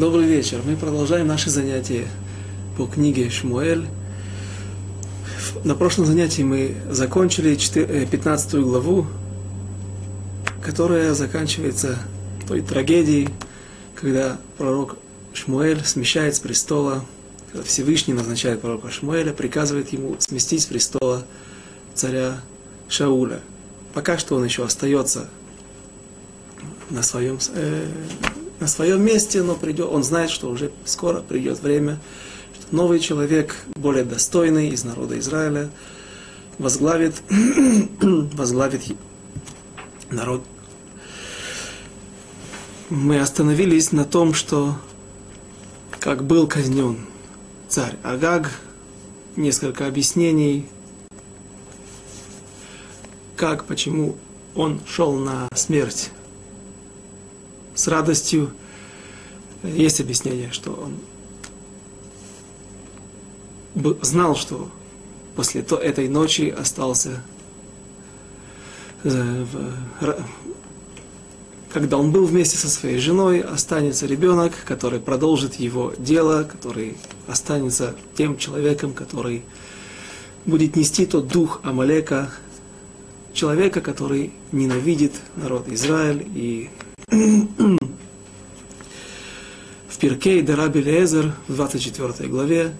Добрый вечер. Мы продолжаем наши занятия по книге Шмуэль. На прошлом занятии мы закончили 15 э, главу, которая заканчивается той трагедией, когда пророк Шмуэль смещает с престола, когда Всевышний назначает пророка Шмуэля, приказывает ему сместить с престола царя Шауля. Пока что он еще остается на своем, э, на своем месте, но придет, он знает, что уже скоро придет время, что новый человек, более достойный из народа Израиля, возглавит, возглавит народ. Мы остановились на том, что как был казнен царь Агаг, несколько объяснений, как, почему он шел на смерть с радостью. Есть объяснение, что он знал, что после этой ночи остался, э, когда он был вместе со своей женой, останется ребенок, который продолжит его дело, который останется тем человеком, который будет нести тот дух Амалека, человека, который ненавидит народ Израиль и в Пиркей Дараби Лезер в 24 главе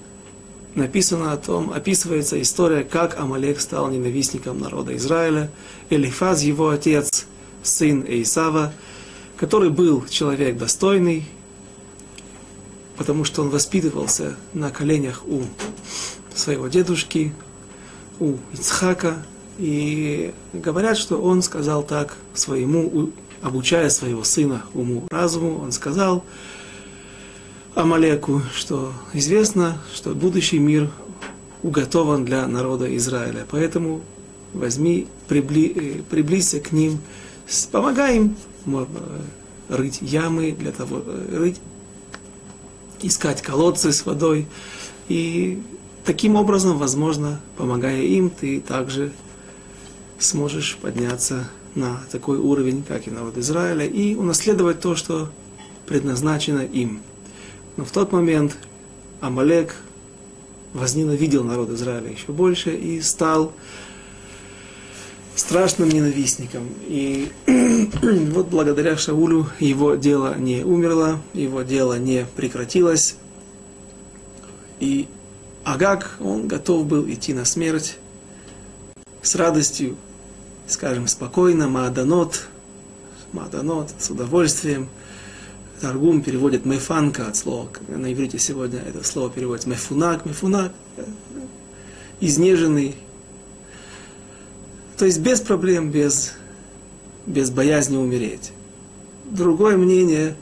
написано о том, описывается история, как Амалек стал ненавистником народа Израиля. Элифаз, его отец, сын Эйсава, который был человек достойный, потому что он воспитывался на коленях у своего дедушки, у Ицхака, и говорят, что он сказал так своему обучая своего сына уму разуму, он сказал Амалеку, что известно, что будущий мир уготован для народа Израиля. Поэтому возьми, прибли, э, приблизься к ним, помогай им э, рыть ямы, для того, э, рыть, искать колодцы с водой. И таким образом, возможно, помогая им, ты также сможешь подняться на такой уровень, как и народ Израиля, и унаследовать то, что предназначено им. Но в тот момент Амалек возненавидел народ Израиля еще больше и стал страшным ненавистником. И вот благодаря Шаулю его дело не умерло, его дело не прекратилось. И Агак, он готов был идти на смерть с радостью, скажем, спокойно, мааданот, мааданот, с удовольствием. Таргум переводит мефанка от слова, на иврите сегодня это слово переводится мефунак, мефунак, изнеженный. То есть без проблем, без, без боязни умереть. Другое мнение,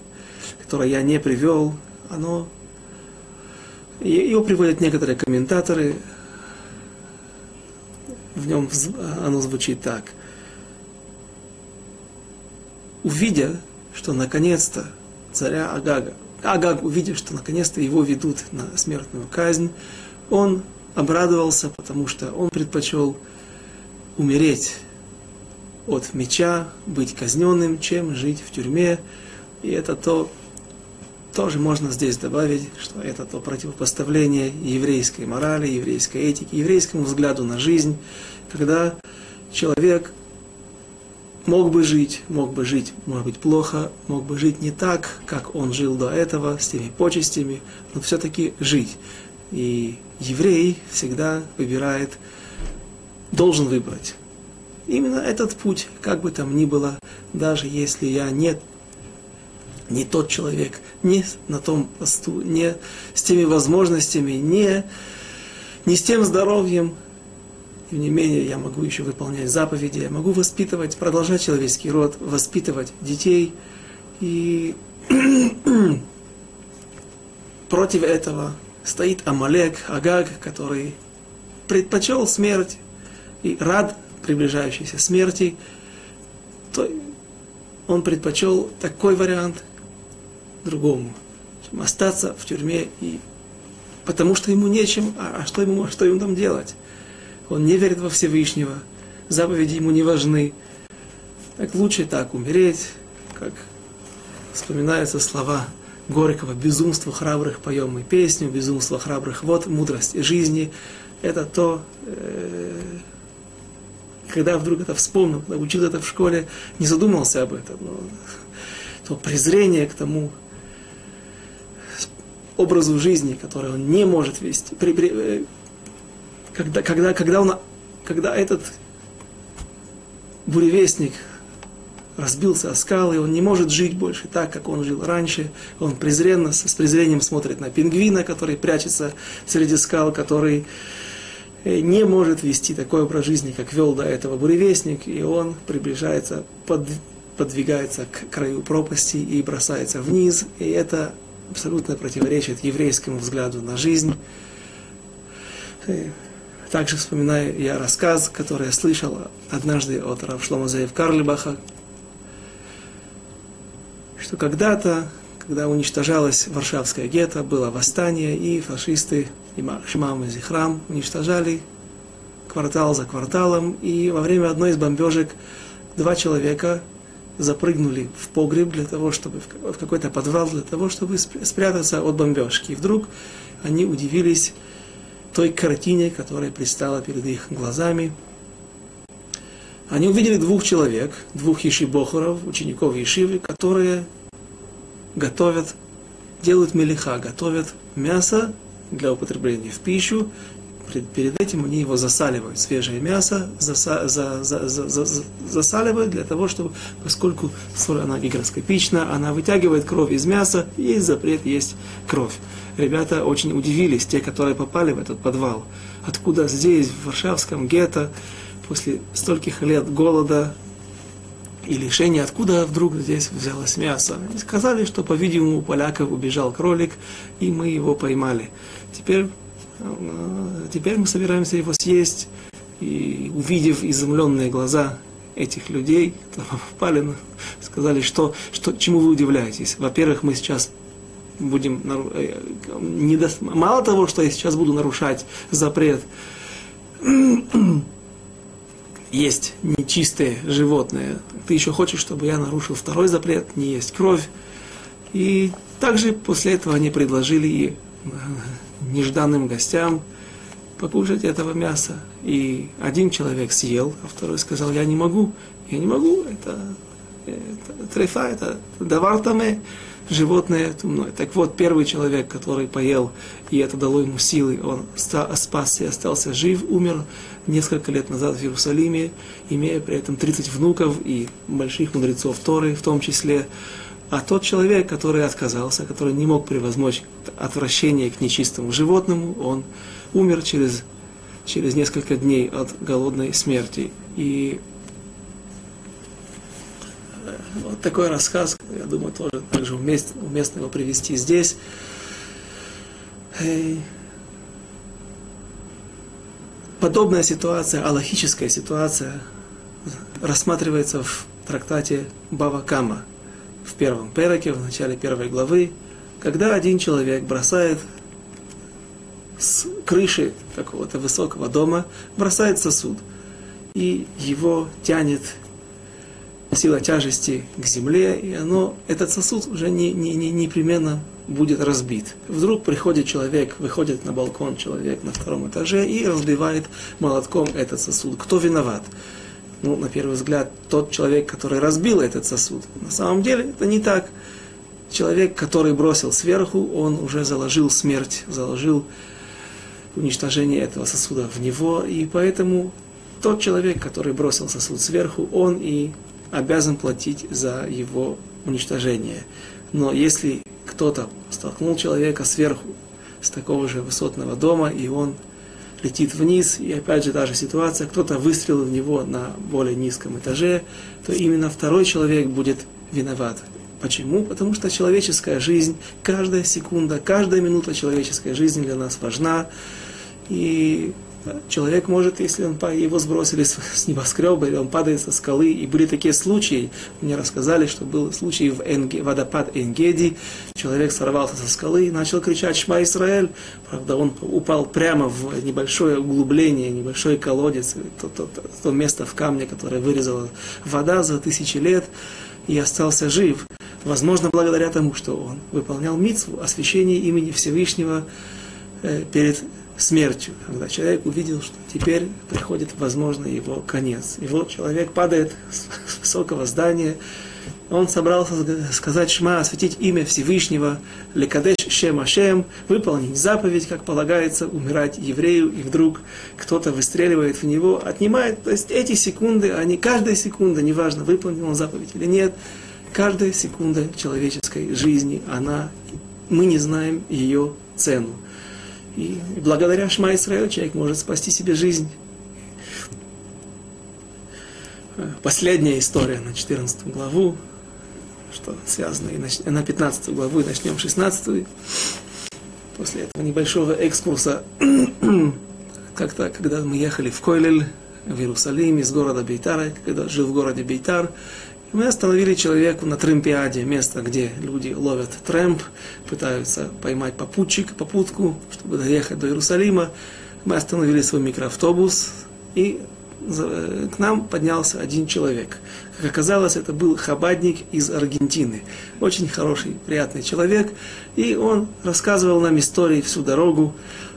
которое я не привел, оно, его приводят некоторые комментаторы, в нем оно звучит так увидя, что наконец-то царя Агага, Агаг, увидев, что наконец-то его ведут на смертную казнь, он обрадовался, потому что он предпочел умереть от меча, быть казненным, чем жить в тюрьме. И это то, тоже можно здесь добавить, что это то противопоставление еврейской морали, еврейской этики, еврейскому взгляду на жизнь, когда человек мог бы жить, мог бы жить, может быть, плохо, мог бы жить не так, как он жил до этого, с теми почестями, но все-таки жить. И еврей всегда выбирает, должен выбрать. Именно этот путь, как бы там ни было, даже если я не, не тот человек, не на том посту, не с теми возможностями, не, не с тем здоровьем, тем не менее, я могу еще выполнять заповеди, я могу воспитывать, продолжать человеческий род, воспитывать детей. И против этого стоит Амалек, Агаг, который предпочел смерть и рад приближающейся смерти, то он предпочел такой вариант другому, остаться в тюрьме и потому что ему нечем, а, а что ему, что ему там делать? Он не верит во Всевышнего, заповеди ему не важны. Так лучше так умереть, как вспоминаются слова горького безумства храбрых поем мы песню, безумство храбрых вот, мудрость жизни. Это то, э, когда вдруг это вспомнил, когда учил это в школе, не задумался об этом. Но то презрение к тому образу жизни, который он не может вести. При, при, э, когда, когда, когда, он, когда этот буревестник разбился о скалы, он не может жить больше так, как он жил раньше. Он презренно, с презрением смотрит на пингвина, который прячется среди скал, который э, не может вести такой образ жизни, как вел до этого буревестник, и он приближается, под, подвигается к краю пропасти и бросается вниз, и это абсолютно противоречит еврейскому взгляду на жизнь. Также вспоминаю я рассказ, который я слышал однажды от Равшлома Заев Карлибаха, что когда-то, когда уничтожалась Варшавская гетто, было восстание, и фашисты, и Шимам и Зихрам уничтожали квартал за кварталом, и во время одной из бомбежек два человека запрыгнули в погреб для того, чтобы в какой-то подвал для того, чтобы спрятаться от бомбежки. И вдруг они удивились той картине, которая пристала перед их глазами. Они увидели двух человек, двух ешибохоров, учеников ешивы, которые готовят, делают мелиха, готовят мясо для употребления в пищу перед этим они его засаливают, свежее мясо заса, за, за, за, за, засаливают для того, чтобы, поскольку соль, она гигроскопична, она вытягивает кровь из мяса, есть запрет есть кровь. Ребята очень удивились, те, которые попали в этот подвал. Откуда здесь, в Варшавском гетто, после стольких лет голода и лишения, откуда вдруг здесь взялось мясо? И сказали, что, по-видимому, у поляков убежал кролик, и мы его поймали. Теперь Теперь мы собираемся его съесть, и увидев изумленные глаза этих людей, которые попали, сказали, что, что, чему вы удивляетесь. Во-первых, мы сейчас будем, э, не до... мало того, что я сейчас буду нарушать запрет, есть нечистые животные, ты еще хочешь, чтобы я нарушил второй запрет, не есть кровь. И также после этого они предложили нежданным гостям покушать этого мяса. И один человек съел, а второй сказал, я не могу, я не могу, это, это трефа, это давартаме, животное тумное. Так вот, первый человек, который поел, и это дало ему силы, он спасся и остался жив, умер несколько лет назад в Иерусалиме, имея при этом 30 внуков и больших мудрецов Торы в том числе. А тот человек, который отказался, который не мог превозмочь отвращение к нечистому животному, он умер через, через несколько дней от голодной смерти. И вот такой рассказ, я думаю, тоже также уместно, уместно его привести здесь. Подобная ситуация, аллахическая ситуация, рассматривается в трактате Бава Кама – в первом переке, в начале первой главы, когда один человек бросает с крыши какого-то высокого дома, бросает сосуд, и его тянет сила тяжести к земле, и оно, этот сосуд уже не, не, не, непременно будет разбит. Вдруг приходит человек, выходит на балкон человек на втором этаже и разбивает молотком этот сосуд. Кто виноват? ну, на первый взгляд, тот человек, который разбил этот сосуд. На самом деле это не так. Человек, который бросил сверху, он уже заложил смерть, заложил уничтожение этого сосуда в него, и поэтому тот человек, который бросил сосуд сверху, он и обязан платить за его уничтожение. Но если кто-то столкнул человека сверху с такого же высотного дома, и он летит вниз, и опять же та же ситуация, кто-то выстрелил в него на более низком этаже, то именно второй человек будет виноват. Почему? Потому что человеческая жизнь, каждая секунда, каждая минута человеческой жизни для нас важна. И Человек может, если он, его сбросили с небоскреба, или он падает со скалы, и были такие случаи, мне рассказали, что был случай в Энге, водопад Энгеди, человек сорвался со скалы и начал кричать «Шма Исраэль!» Правда, он упал прямо в небольшое углубление, небольшой колодец, то, то, то, то место в камне, которое вырезала вода за тысячи лет, и остался жив. Возможно, благодаря тому, что он выполнял митцву освящение имени Всевышнего э, перед смертью, когда человек увидел, что теперь приходит, возможно, его конец. И вот человек падает с высокого здания, он собрался сказать Шма, осветить имя Всевышнего, Лекадеш Шем Ашем, выполнить заповедь, как полагается, умирать еврею, и вдруг кто-то выстреливает в него, отнимает. То есть эти секунды, они, каждая секунда, неважно, выполнил он заповедь или нет, каждая секунда человеческой жизни, она, мы не знаем ее цену. И благодаря Шма Исраиль человек может спасти себе жизнь. Последняя история на 14 главу, что связано и на 15 главу, и начнем 16 После этого небольшого экскурса, как-то, когда мы ехали в Койлель, в Иерусалим, из города Бейтара, когда жил в городе Бейтар, мы остановили человеку на Тремпиаде, место, где люди ловят трэмп, пытаются поймать попутчик, попутку, чтобы доехать до Иерусалима. Мы остановили свой микроавтобус, и э, к нам поднялся один человек. Как оказалось, это был хабадник из Аргентины. Очень хороший, приятный человек. И он рассказывал нам истории всю дорогу.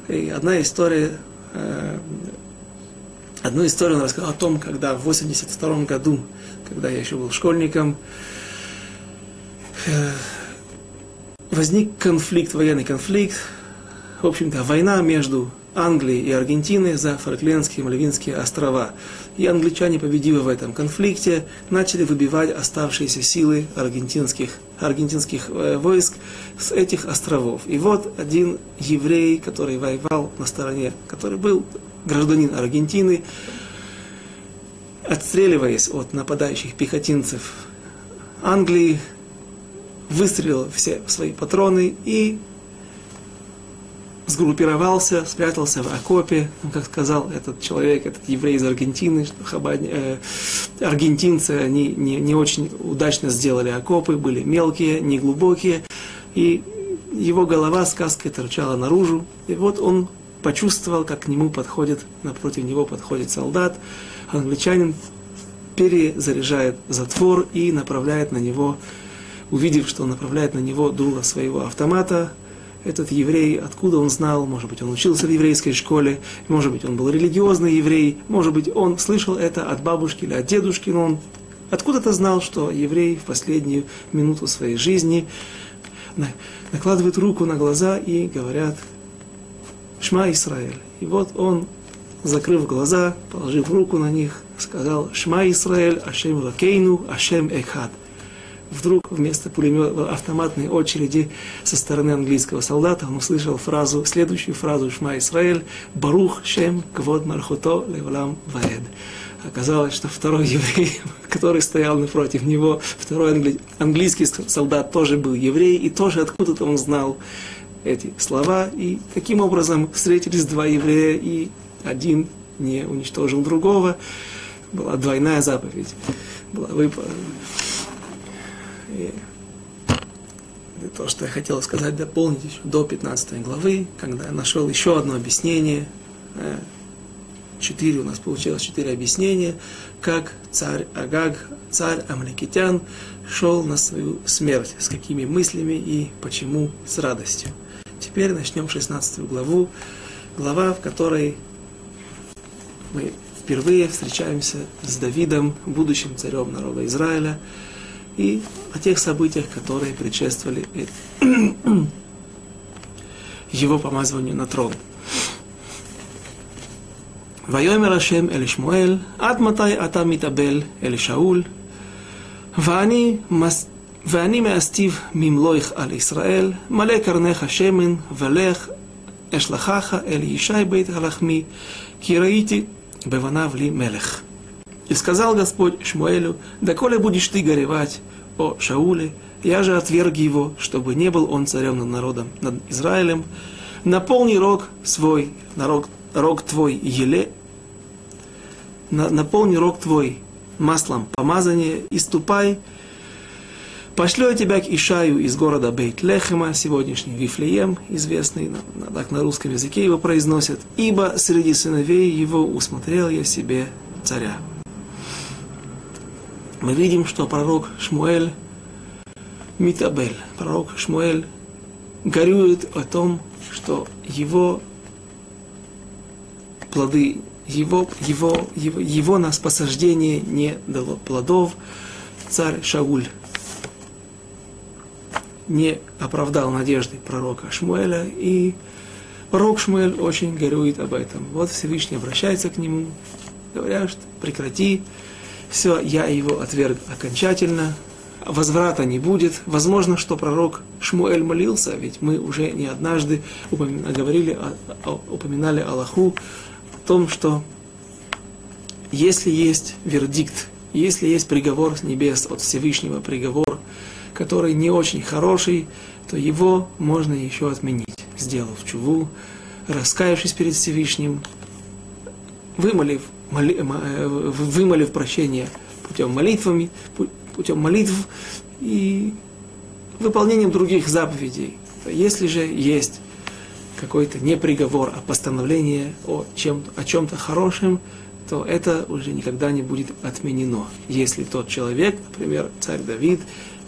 И одна история, э, одну историю он рассказал о том, когда в 82 году когда я еще был школьником, э, возник конфликт, военный конфликт, в общем-то, война между Англией и Аргентиной за Фолклендские и Мальвинские острова. И англичане, победив в этом конфликте, начали выбивать оставшиеся силы аргентинских, аргентинских э, войск с этих островов. И вот один еврей, который воевал на стороне, который был гражданин Аргентины, отстреливаясь от нападающих пехотинцев Англии, выстрелил все свои патроны и сгруппировался, спрятался в окопе, ну, как сказал этот человек, этот еврей из Аргентины, что хабань, э, аргентинцы, они не, не очень удачно сделали окопы, были мелкие, неглубокие, и его голова сказкой торчала наружу, и вот он почувствовал, как к нему подходит, напротив него подходит солдат, англичанин перезаряжает затвор и направляет на него, увидев, что он направляет на него дуло своего автомата, этот еврей, откуда он знал, может быть, он учился в еврейской школе, может быть, он был религиозный еврей, может быть, он слышал это от бабушки или от дедушки, но он откуда-то знал, что еврей в последнюю минуту своей жизни накладывает руку на глаза и говорят «Шма Исраэль». И вот он закрыв глаза, положив руку на них, сказал «Шма Исраэль, Ашем Лакейну, Ашем Экхад». Вдруг вместо пулемета автоматной очереди со стороны английского солдата он услышал фразу, следующую фразу Шма Исраэль «Барух Шем Квод Мархуто Левлам Ваэд». Оказалось, что второй еврей, который стоял напротив него, второй англи... английский солдат тоже был еврей, и тоже откуда-то он знал эти слова. И таким образом встретились два еврея, и один не уничтожил другого. Была двойная заповедь. Была выполнена. И то, что я хотел сказать, дополнить еще до 15 главы, когда я нашел еще одно объяснение. Э, четыре у нас получилось четыре объяснения, как царь Агаг, царь Амаликитян, шел на свою смерть, с какими мыслями и почему с радостью. Теперь начнем 16 главу, глава, в которой мы впервые встречаемся с Давидом, будущим царем народа Израиля, и о тех событиях, которые предшествовали его помазыванию на трон. ויאמר השם אל שמואל, עד מתי אתה מתאבל אל שאול? ואני, מס... ואני מאסתיו ממלוך על ישראל, מלא קרנך שמן, ולך אשלחך אל ישי בית הלחמי, כי ראיתי Беванав ли Мелех. И сказал Господь Шмуэлю, доколе будешь ты горевать о Шауле, я же отверг его, чтобы не был он царем над народом, над Израилем. Наполни рог свой, рог, рог твой еле, на, наполни рог твой маслом помазания и ступай Пошлю я тебя к Ишаю из города Бейт-Лехема, сегодняшний Вифлеем, известный, так на русском языке его произносят, ибо среди сыновей его усмотрел я себе царя. Мы видим, что пророк Шмуэль Митабель, пророк Шмуэль, горюет о том, что его плоды, его, его, его, его нас посаждение не дало плодов. Царь Шауль не оправдал надежды пророка Шмуэля, и пророк Шмуэль очень горюет об этом. Вот Всевышний обращается к нему, говоря, что прекрати, все, я его отверг окончательно, возврата не будет. Возможно, что пророк Шмуэль молился, ведь мы уже не однажды говорили, упоминали Аллаху о том, что если есть вердикт, если есть приговор с небес от Всевышнего, приговор, который не очень хороший, то его можно еще отменить, сделав чуву, раскаявшись перед Всевышним, вымолив, моли, э, вымолив прощение путем молитвами, путем молитв и выполнением других заповедей. Если же есть какой-то не приговор, а постановление о, чем, о чем-то хорошем, то это уже никогда не будет отменено. Если тот человек, например, царь Давид,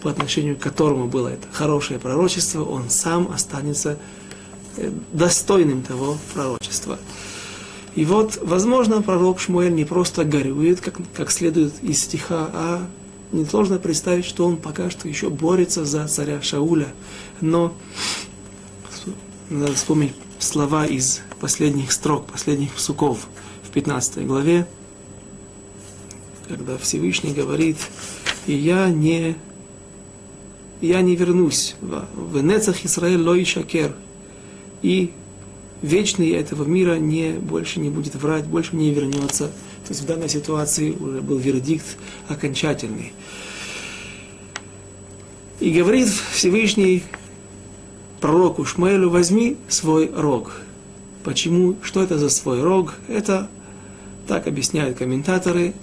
по отношению к которому было это хорошее пророчество, он сам останется э, достойным того пророчества. И вот, возможно, пророк Шмуэль не просто горюет, как, как следует из стиха, а несложно представить, что он пока что еще борется за царя Шауля. Но надо вспомнить слова из последних строк, последних псуков в 15 главе, когда Всевышний говорит, и я не, я не вернусь в Нецах Израиль лой шакер, и вечный этого мира не, больше не будет врать, больше не вернется. То есть в данной ситуации уже был вердикт окончательный. И говорит Всевышний пророку Шмелю, возьми свой рог. Почему? Что это за свой рог? Это, так объясняют комментаторы,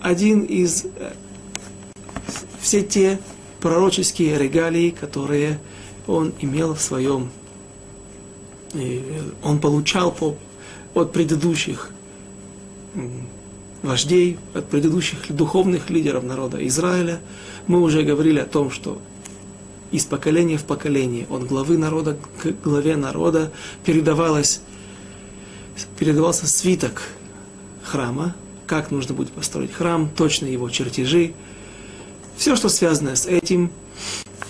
один из э, все те пророческие регалии, которые он имел в своем, он получал по, от предыдущих вождей, от предыдущих духовных лидеров народа Израиля. Мы уже говорили о том, что из поколения в поколение, от главы народа к главе народа передавалось, передавался свиток храма, как нужно будет построить храм, точно его чертежи, все, что связано с этим.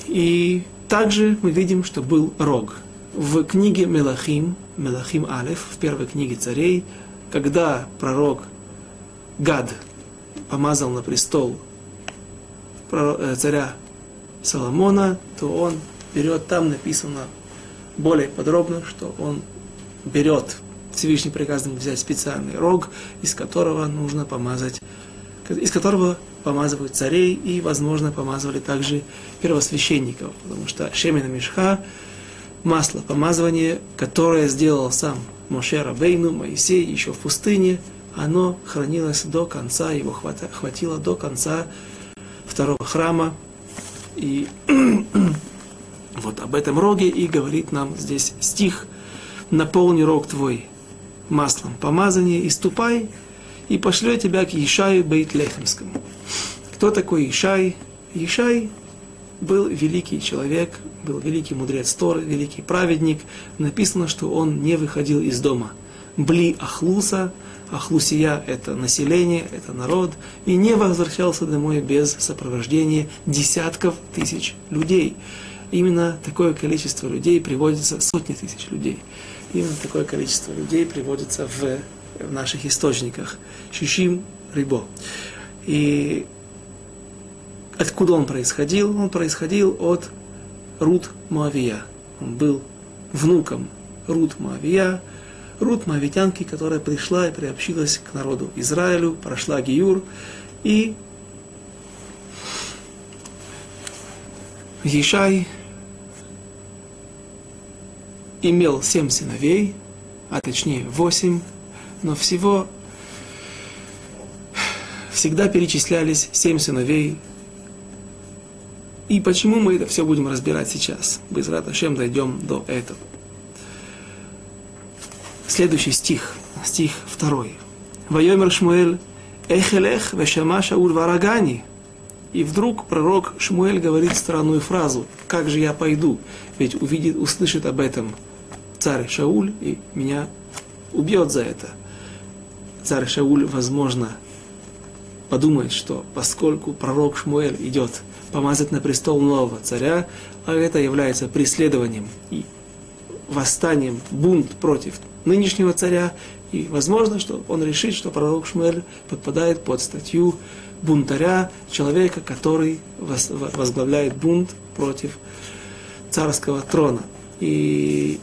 И также мы видим, что был рог. В книге Мелахим, Мелахим Алеф, в первой книге царей, когда пророк Гад помазал на престол э, царя Соломона, то он берет, там написано более подробно, что он берет, Всевышний приказом взять специальный рог, из которого нужно помазать, из которого помазывают царей и, возможно, помазывали также первосвященников, потому что Шемина Мишха, масло помазывание, которое сделал сам Моше Рабейну, Моисей еще в пустыне, оно хранилось до конца, его хватило до конца второго храма, и вот об этом роге и говорит нам здесь стих. «Наполни рог твой маслом помазания и ступай, и пошлет тебя к Ишаю Бейтлехемскому». Кто такой Ишай? Ишай был великий человек, был великий мудрец Торы, великий праведник. Написано, что он не выходил из дома. Бли Ахлуса, Ахлусия – это население, это народ, и не возвращался домой без сопровождения десятков тысяч людей. Именно такое количество людей приводится, сотни тысяч людей. Именно такое количество людей приводится в, в наших источниках. Шишим Рибо. И откуда он происходил? Он происходил от Рут Моавия. Он был внуком Рут Моавия, Рут Мавитянки, которая пришла и приобщилась к народу Израилю, прошла Гиюр, и Ешай имел семь сыновей, а точнее восемь, но всего всегда перечислялись семь сыновей. И почему мы это все будем разбирать сейчас? Без Раташем дойдем до этого. Следующий стих, стих второй. Вайомер Шмуэль, Эхелех вешама Шауль варагани. И вдруг пророк Шмуэль говорит странную фразу, как же я пойду, ведь увидит, услышит об этом царь Шауль и меня убьет за это. Царь Шауль, возможно, подумает, что поскольку пророк Шмуэль идет помазать на престол нового царя, а это является преследованием и восстанием, бунт против нынешнего царя, и возможно, что он решит, что пророк Шмуэль подпадает под статью бунтаря, человека, который возглавляет бунт против царского трона. И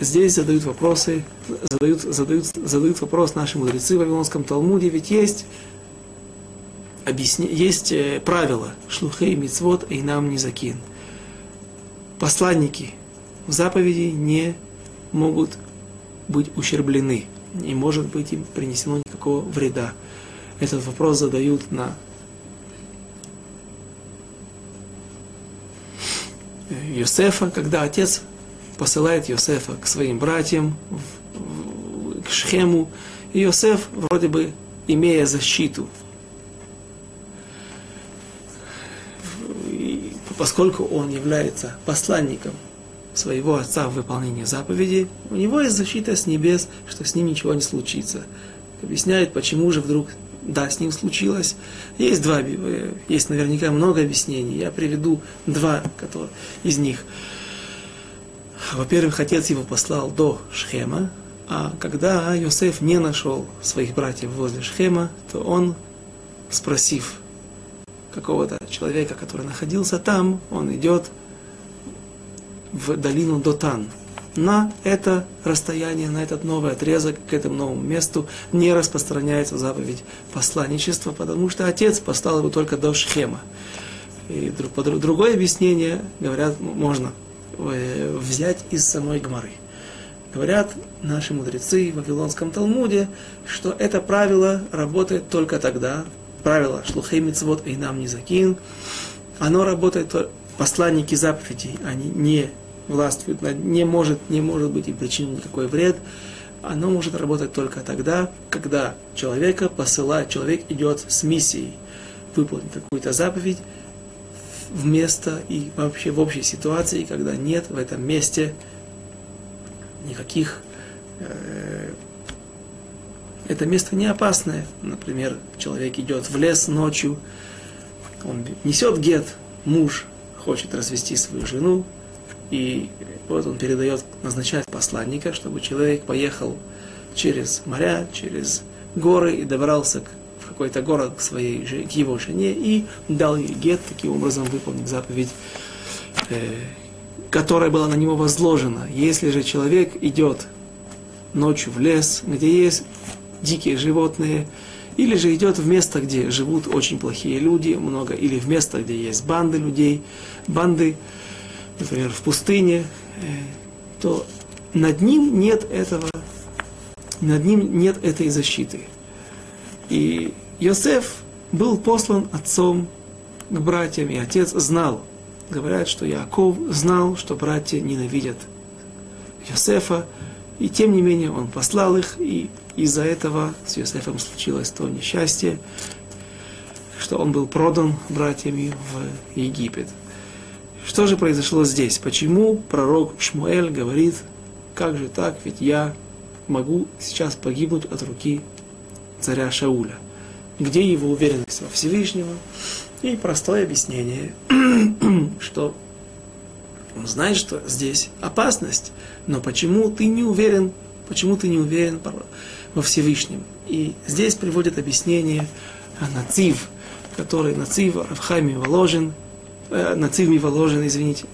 здесь задают вопросы, задают, задают, задают вопрос наши мудрецы в Вавилонском Талмуде, ведь есть, объясни, есть э, правило шлухей мицвод и нам не закин. Посланники в заповеди не могут быть ущерблены, не может быть им принесено никакого вреда. Этот вопрос задают на Йосефа, когда отец посылает Йосефа к своим братьям, к Шхему, и Йосеф, вроде бы, имея защиту, поскольку он является посланником своего отца в выполнении заповедей, у него есть защита с небес, что с ним ничего не случится. Объясняет, почему же вдруг да, с ним случилось. Есть два, э, есть наверняка много объяснений. Я приведу два которые, из них. Во-первых, отец его послал до Шхема, а когда Йосеф не нашел своих братьев возле Шхема, то он, спросив какого-то человека, который находился там, он идет в долину Дотан. На это расстояние, на этот новый отрезок, к этому новому месту не распространяется заповедь посланничества, потому что отец послал его только до Шхема. И другое объяснение, говорят, можно взять из самой Гмары. Говорят наши мудрецы в Вавилонском Талмуде, что это правило работает только тогда, правило шлухей мицвод и нам не закин, оно работает, посланники заповедей, они не властвуют, не может, не может быть и причинен никакой вред, оно может работать только тогда, когда человека посылает, человек идет с миссией выполнить какую-то заповедь в место и вообще в общей ситуации, когда нет в этом месте никаких э, это место не опасное. Например, человек идет в лес ночью, он несет гет, муж хочет развести свою жену, и вот он передает, назначает посланника, чтобы человек поехал через моря, через горы и добрался к, какой-то город к, своей, к его жене и дал ей гет, таким образом выполнить заповедь, э, которая была на него возложена. Если же человек идет ночью в лес, где есть дикие животные, или же идет в место, где живут очень плохие люди, много, или в место, где есть банды людей, банды, например, в пустыне, э, то над ним нет этого, над ним нет этой защиты. И Йосеф был послан отцом к братьям, и отец знал, говорят, что Яков знал, что братья ненавидят Йосефа, и тем не менее он послал их, и из-за этого с Йосефом случилось то несчастье, что он был продан братьями в Египет. Что же произошло здесь? Почему пророк Шмуэль говорит, как же так, ведь я могу сейчас погибнуть от руки царя Шауля? Где его уверенность во Всевышнего? И простое объяснение, что он знает, что здесь опасность, но почему ты не уверен, почему ты не уверен во Всевышнем? И здесь приводит объяснение Нацив, который Нацив Равхайми Воложен, э, Нацив Миволожен, извините,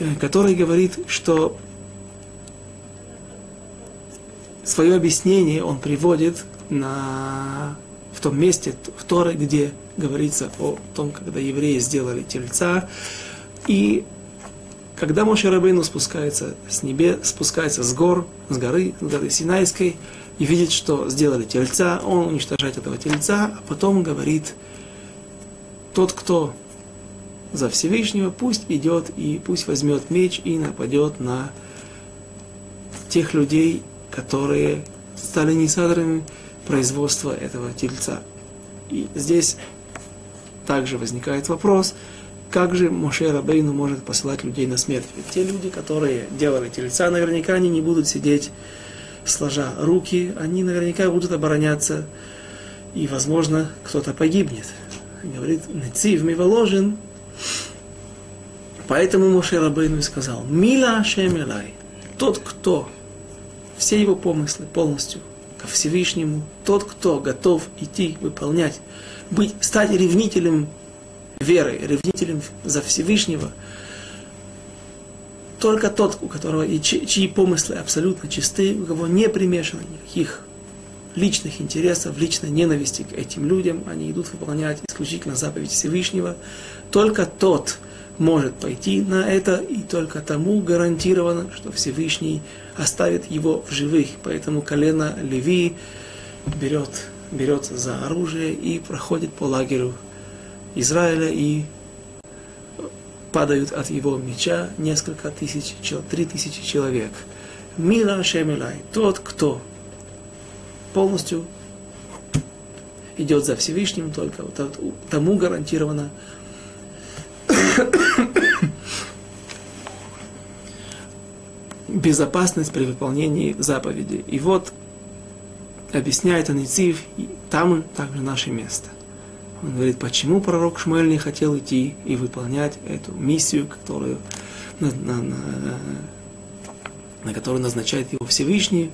э, который говорит, что свое объяснение он приводит на, в том месте, в Торе, где говорится о том, когда евреи сделали тельца, и когда Моше Рабейну спускается с небе, спускается с гор, с горы, с горы Синайской, и видит, что сделали тельца, он уничтожает этого тельца, а потом говорит, тот, кто за Всевышнего, пусть идет и пусть возьмет меч и нападет на тех людей, которые стали инициаторами производства этого тельца. И здесь также возникает вопрос, как же Моше Рабейну может посылать людей на смерть? Ведь те люди, которые делали тельца, наверняка они не будут сидеть сложа руки, они наверняка будут обороняться, и, возможно, кто-то погибнет. Говорит, Нецив Миволожен, поэтому Моше Рабейну сказал, Мила Ашем тот, кто все его помыслы полностью ко Всевышнему, тот, кто готов идти, выполнять, быть, стать ревнителем веры, ревнителем за Всевышнего, только тот, у которого и чьи помыслы абсолютно чисты, у кого не примешано никаких личных интересов, личной ненависти к этим людям, они идут выполнять исключительно заповедь Всевышнего, только тот может пойти на это, и только тому гарантировано, что Всевышний оставит его в живых. Поэтому колено Леви берет, берется за оружие и проходит по лагерю Израиля и падают от его меча несколько тысяч, три тысячи человек. Мила Шемилай, тот, кто полностью идет за Всевышним, только тому гарантировано безопасность при выполнении заповеди. И вот объясняет Аницив, там также наше место. Он говорит, почему пророк Шмуэль не хотел идти и выполнять эту миссию, которую, на, на, на, на которую назначает его Всевышний,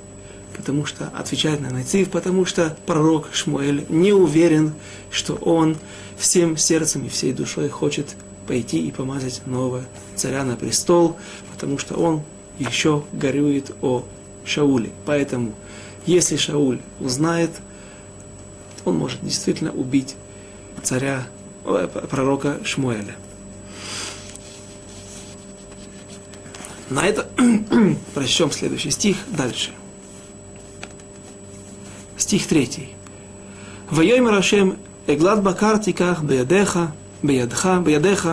потому что, отвечает на Найцив, потому что пророк Шмуэль не уверен, что он всем сердцем и всей душой хочет пойти и помазать нового царя на престол, потому что он еще горюет о Шауле. Поэтому, если Шауль узнает, он может действительно убить царя, э, пророка Шмуэля. На это прочтем следующий стих дальше. Стих третий. ויאמר השם, עגלת בקר תיקח בידיך, בידך, בידיך,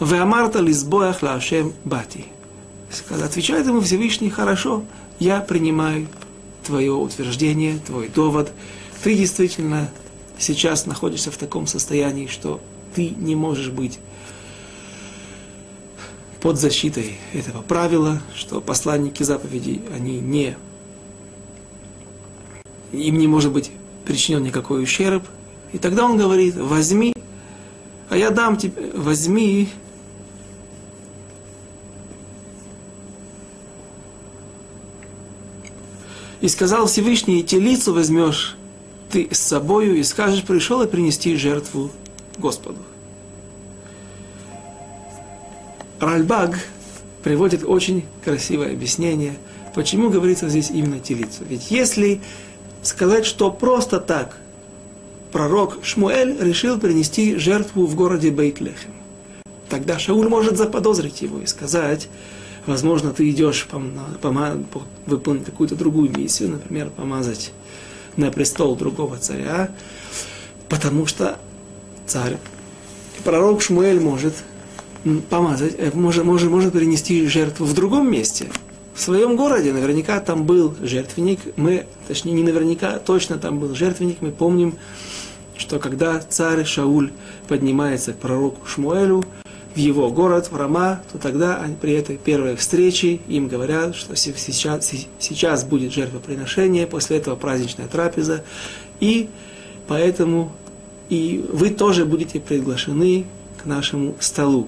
ואמרת לזבוח להשם באתי. Отвечает ему Всевышний, хорошо, я принимаю твое утверждение, твой довод. Ты действительно сейчас находишься в таком состоянии, что ты не можешь быть под защитой этого правила, что посланники заповедей, они не, им не может быть причинен никакой ущерб. И тогда он говорит, возьми, а я дам тебе, возьми И сказал Всевышний, телицу возьмешь ты с собою и скажешь, пришел и принести жертву Господу. Ральбаг приводит очень красивое объяснение, почему говорится здесь именно телицу. Ведь если сказать, что просто так пророк Шмуэль решил принести жертву в городе Бейтлехем, тогда Шауль может заподозрить его и сказать, возможно, ты идешь выполнить какую-то другую миссию, например, помазать на престол другого царя, потому что царь, пророк Шмуэль может помазать, э, может, может, может принести жертву в другом месте, в своем городе. Наверняка там был жертвенник. Мы, точнее, не наверняка, точно там был жертвенник. Мы помним, что когда царь Шауль поднимается к пророку Шмуэлю, в его город, в Рама, то тогда при этой первой встрече им говорят, что сейчас, сейчас будет жертвоприношение, после этого праздничная трапеза, и поэтому и вы тоже будете приглашены к нашему столу.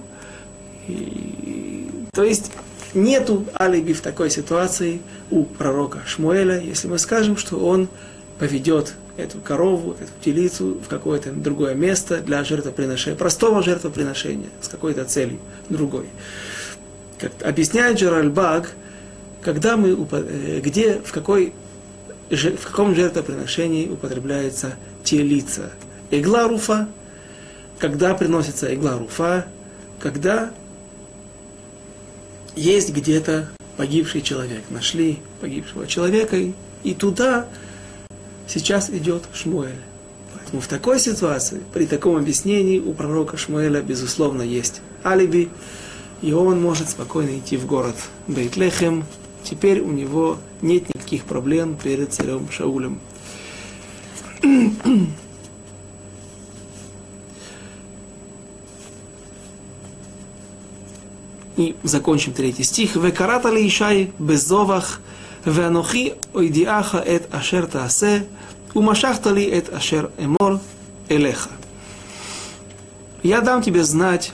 И, то есть нету алиби в такой ситуации у пророка Шмуэля, если мы скажем, что он поведет эту корову, эту телицу в какое-то другое место для жертвоприношения, простого жертвоприношения с какой-то целью другой. Как объясняет Джераль Баг, когда мы, э, где, в, какой, в каком жертвоприношении употребляется телица. Игла руфа, когда приносится игла руфа, когда есть где-то погибший человек. Нашли погибшего человека, и туда Сейчас идет Шмуэль. Поэтому в такой ситуации, при таком объяснении, у пророка Шмуэля, безусловно, есть алиби, и он может спокойно идти в город Бейтлехем. Теперь у него нет никаких проблем перед царем Шаулем. И закончим третий стих. «Векаратали Ишай безовах» веанохи ойдиаха эт ашер таасе, умашахта ли эт ашер эмор элеха». Я дам тебе знать,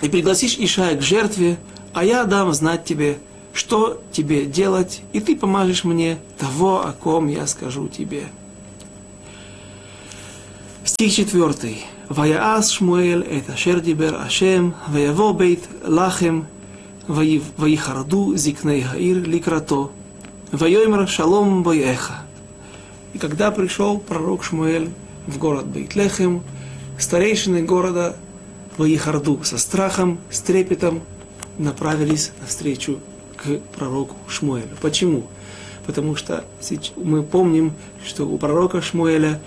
и пригласишь Ишая к жертве, а я дам знать тебе, что тебе делать, и ты помажешь мне того, о ком я скажу тебе. Стих четвертый. ויעש שמואל את אשר דיבר השם, ויבוא בית Ваихарду зикней гаир ликрато. Ваеймар шалом боеха. И когда пришел пророк Шмуэль в город Бейтлехем, старейшины города Ваихарду со страхом, с трепетом направились навстречу к пророку Шмуэлю. Почему? Потому что мы помним, что у пророка Шмуэля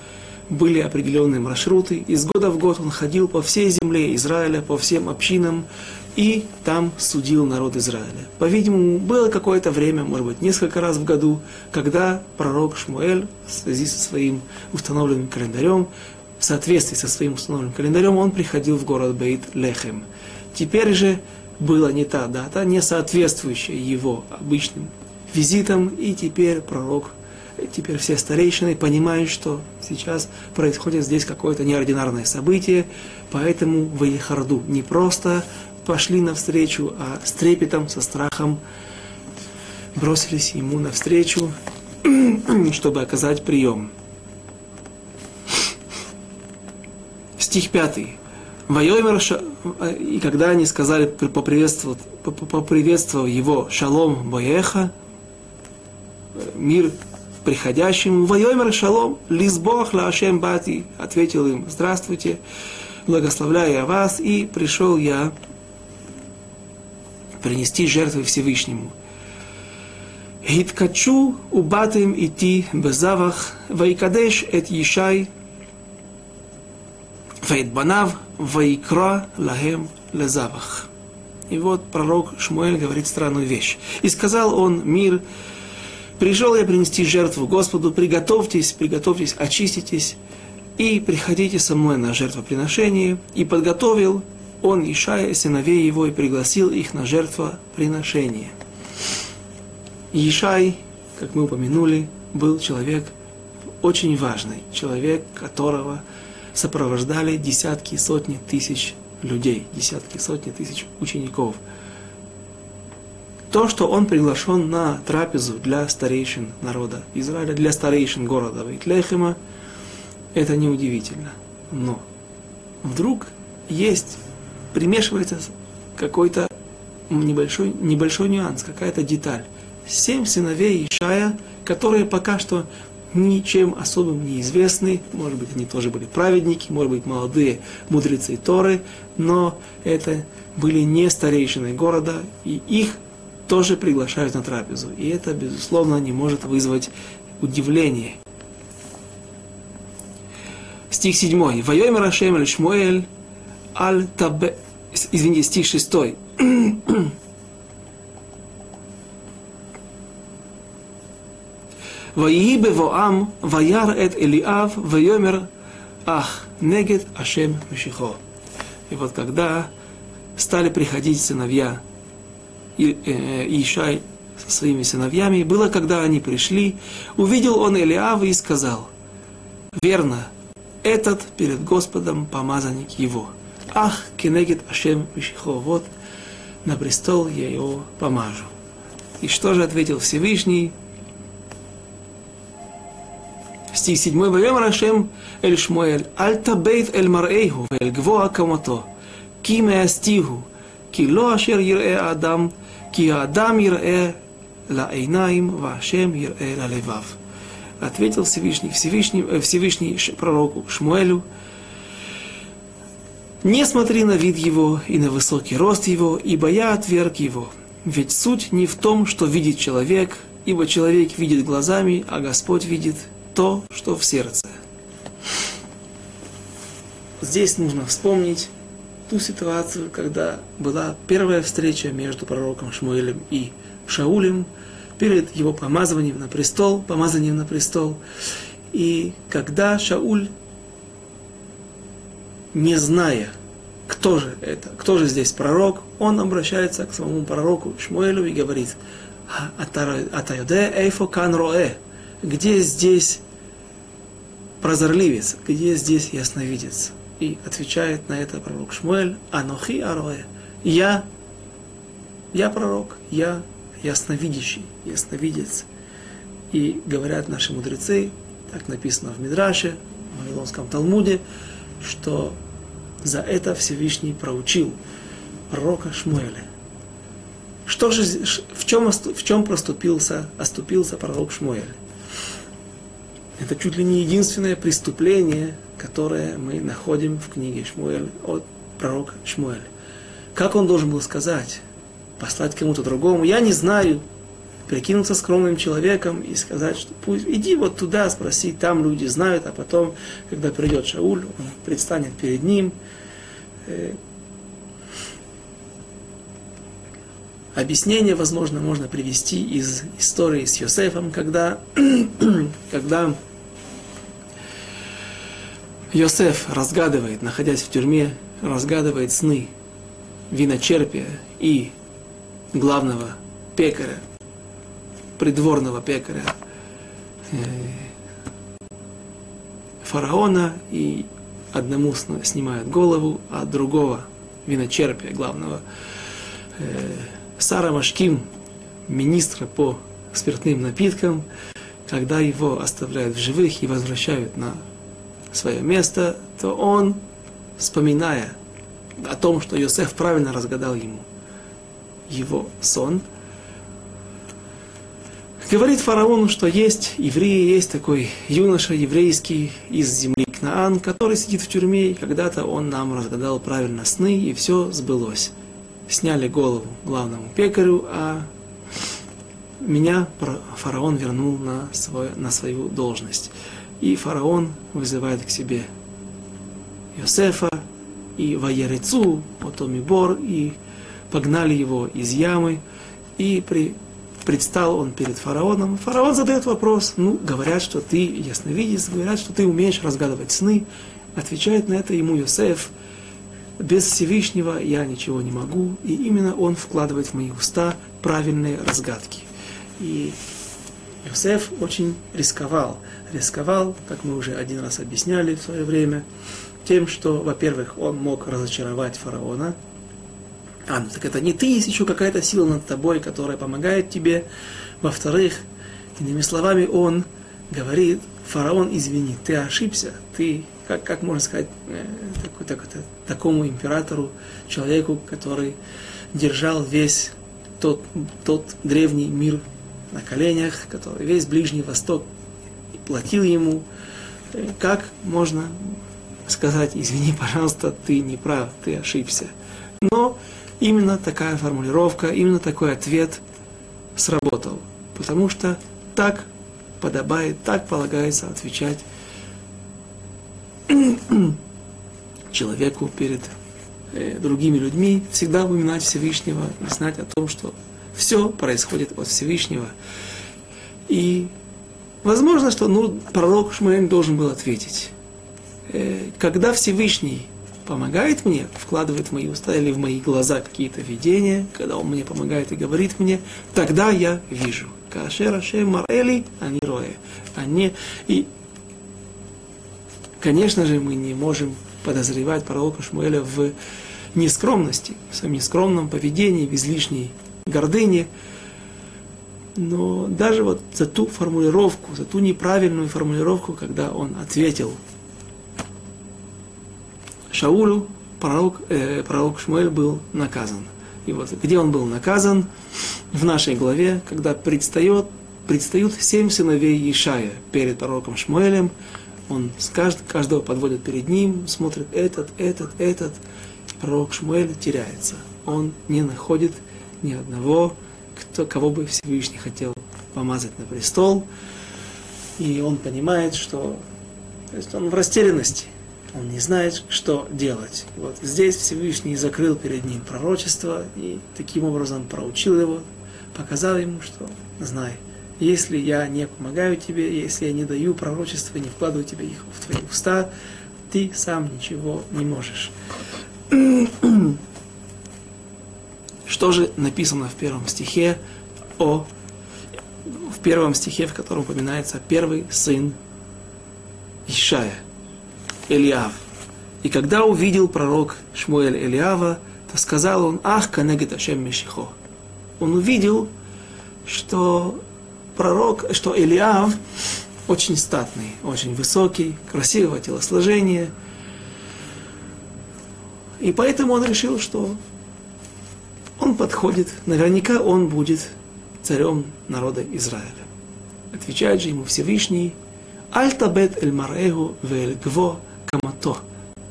были определенные маршруты. Из года в год он ходил по всей земле Израиля, по всем общинам, и там судил народ Израиля. По-видимому, было какое-то время, может быть, несколько раз в году, когда пророк Шмуэль в связи со своим установленным календарем, в соответствии со своим установленным календарем, он приходил в город Бейт-Лехем. Теперь же была не та дата, не соответствующая его обычным визитам, и теперь пророк теперь все старейшины понимают, что сейчас происходит здесь какое-то неординарное событие, поэтому в Ехарду не просто пошли навстречу, а с трепетом, со страхом бросились ему навстречу, чтобы оказать прием. Стих пятый. Вайомер, и когда они сказали, поприветствовав, его шалом боеха, мир приходящему, «Вайомер шалом, лизбох лашем бати», ответил им, «Здравствуйте, благословляю я вас, и пришел я принести жертвы Всевышнему». Гиткачу убатым идти безавах, вайкадеш эт Ешай, вайдбанав, вайкра лахем лезавах. И вот пророк Шмуэль говорит странную вещь. И сказал он, мир Пришел я принести жертву Господу, приготовьтесь, приготовьтесь, очиститесь, и приходите со мной на жертвоприношение. И подготовил он Ишая, сыновей его, и пригласил их на жертвоприношение. Ишай, как мы упомянули, был человек очень важный, человек, которого сопровождали десятки, сотни тысяч людей, десятки, сотни тысяч учеников – то, что он приглашен на трапезу для старейшин народа Израиля, для старейшин города Вейтлехема, это неудивительно. Но вдруг есть, примешивается какой-то небольшой, небольшой нюанс, какая-то деталь. Семь сыновей Ишая, которые пока что ничем особым не известны, может быть, они тоже были праведники, может быть, молодые мудрецы Торы, но это были не старейшины города, и их тоже приглашают на трапезу. И это, безусловно, не может вызвать удивление. Стих 7. Вайомер Рашем аль Шмуэль аль табе... Извините, стих 6. ויהי בבואם, וירא את אליאב, ויאמר, ах, негет Ашем Мешихо. И вот когда стали приходить сыновья Э, Ишай со своими сыновьями, было, когда они пришли, увидел он Элиава и сказал, верно, этот перед Господом помазанник его. Ах, кенегет Ашем Мишиховод, на престол я его помажу. И что же ответил Всевышний? Стих 7. Вайом Рашем Эль Шмуэль, Аль табейт Эль Марейху, Эль Гвоа Камото, Ки Меастиху, Ки Ло Ашер Ирэ Адам, Ки Адам Ирэ Лаэйнаим, Вашем Ирэ Лалевав. Ответил Всевышний, Всевышний, э, Всевышний пророку Шмуэлю, не смотри на вид его и на высокий рост его, ибо я отверг его. Ведь суть не в том, что видит человек, ибо человек видит глазами, а Господь видит то, что в сердце. Здесь нужно вспомнить ту ситуацию, когда была первая встреча между пророком Шмуэлем и Шаулем перед его помазыванием на престол, помазанием на престол. И когда Шауль, не зная кто же это, кто же здесь пророк, он обращается к самому пророку Шмуэлю и говорит, Атаюде эйфо кан где здесь прозорливец, где здесь ясновидец? И отвечает на это пророк Шмуэль, Анохи Ароэ, я, я пророк, я ясновидящий, ясновидец. И говорят наши мудрецы, так написано в Мидраше, в Вавилонском Талмуде, что за это Всевышний проучил пророка Шмуэля. Что же, в чем, в чем проступился, оступился пророк Шмуэль? Это чуть ли не единственное преступление, которое мы находим в книге Шмуэль от пророка Шмуэля. Как он должен был сказать? Послать кому-то другому? Я не знаю. Прикинуться скромным человеком и сказать, что пусть иди вот туда, спроси, там люди знают, а потом, когда придет Шауль, он предстанет перед ним. Э, объяснение, возможно, можно привести из истории с Йосефом, когда, когда Йосеф разгадывает, находясь в тюрьме, разгадывает сны виночерпия и главного пекаря, придворного пекаря фараона, и одному снимают голову, а другого виночерпия, главного Сара Машким, министра по спиртным напиткам, когда его оставляют в живых и возвращают на свое место, то он, вспоминая о том, что Йосеф правильно разгадал ему его сон, говорит фараону, что есть евреи, есть такой юноша еврейский из земли Кнаан, который сидит в тюрьме, и когда-то он нам разгадал правильно сны, и все сбылось. Сняли голову главному пекарю, а меня фараон вернул на, свой, на свою должность. И фараон вызывает к себе Йосефа и Ваерецу, потом и Бор, и погнали его из ямы, и при, предстал он перед фараоном. Фараон задает вопрос, ну, говорят, что ты ясновидец, говорят, что ты умеешь разгадывать сны. Отвечает на это ему Йосеф, без Всевышнего я ничего не могу, и именно он вкладывает в мои уста правильные разгадки. И Йосеф очень рисковал. Рисковал, как мы уже один раз объясняли в свое время, тем, что, во-первых, он мог разочаровать фараона. А, ну так это не ты, есть еще какая-то сила над тобой, которая помогает тебе. Во-вторых, иными словами, он говорит, фараон, извини, ты ошибся, ты, как, как можно сказать, э, так, так, так, такому императору, человеку, который держал весь тот, тот древний мир на коленях, который весь Ближний Восток платил ему. Как можно сказать, извини, пожалуйста, ты не прав, ты ошибся. Но именно такая формулировка, именно такой ответ сработал. Потому что так подобает, так полагается отвечать человеку перед э, другими людьми, всегда упоминать Всевышнего и знать о том, что все происходит от Всевышнего. И возможно, что ну, пророк Шмуэль должен был ответить. Э, когда Всевышний помогает мне, вкладывает в мои уста или в мои глаза какие-то видения, когда он мне помогает и говорит мне, тогда я вижу. Кашера шем марели, они роя. Они... И, конечно же, мы не можем подозревать пророка Шмуэля в нескромности, в своем нескромном поведении, в излишней гордыни. Но даже вот за ту формулировку, за ту неправильную формулировку, когда он ответил Шаулю, пророк, э, пророк Шмуэль был наказан. И вот где он был наказан? В нашей главе, когда предстает, предстают семь сыновей Ишая перед пророком Шмуэлем, он каждого подводит перед ним, смотрит этот, этот, этот. Пророк Шмуэль теряется. Он не находит ни одного, кто, кого бы Всевышний хотел помазать на престол. И он понимает, что то есть он в растерянности. Он не знает, что делать. Вот здесь Всевышний закрыл перед ним пророчество и таким образом проучил его, показал ему, что знай, если я не помогаю тебе, если я не даю пророчества, не вкладываю тебе их в твои уста, ты сам ничего не можешь. Что же написано в первом стихе о в первом стихе, в котором упоминается первый сын Ишая, Элиав. И когда увидел пророк Шмуэль Элиава, то сказал он, ах, канегет Ашем Мешихо. Он увидел, что пророк, что Элиав очень статный, очень высокий, красивого телосложения. И поэтому он решил, что он подходит, наверняка он будет царем народа Израиля. Отвечает же ему Всевышний, Альтабет эль марегу вель гво камато.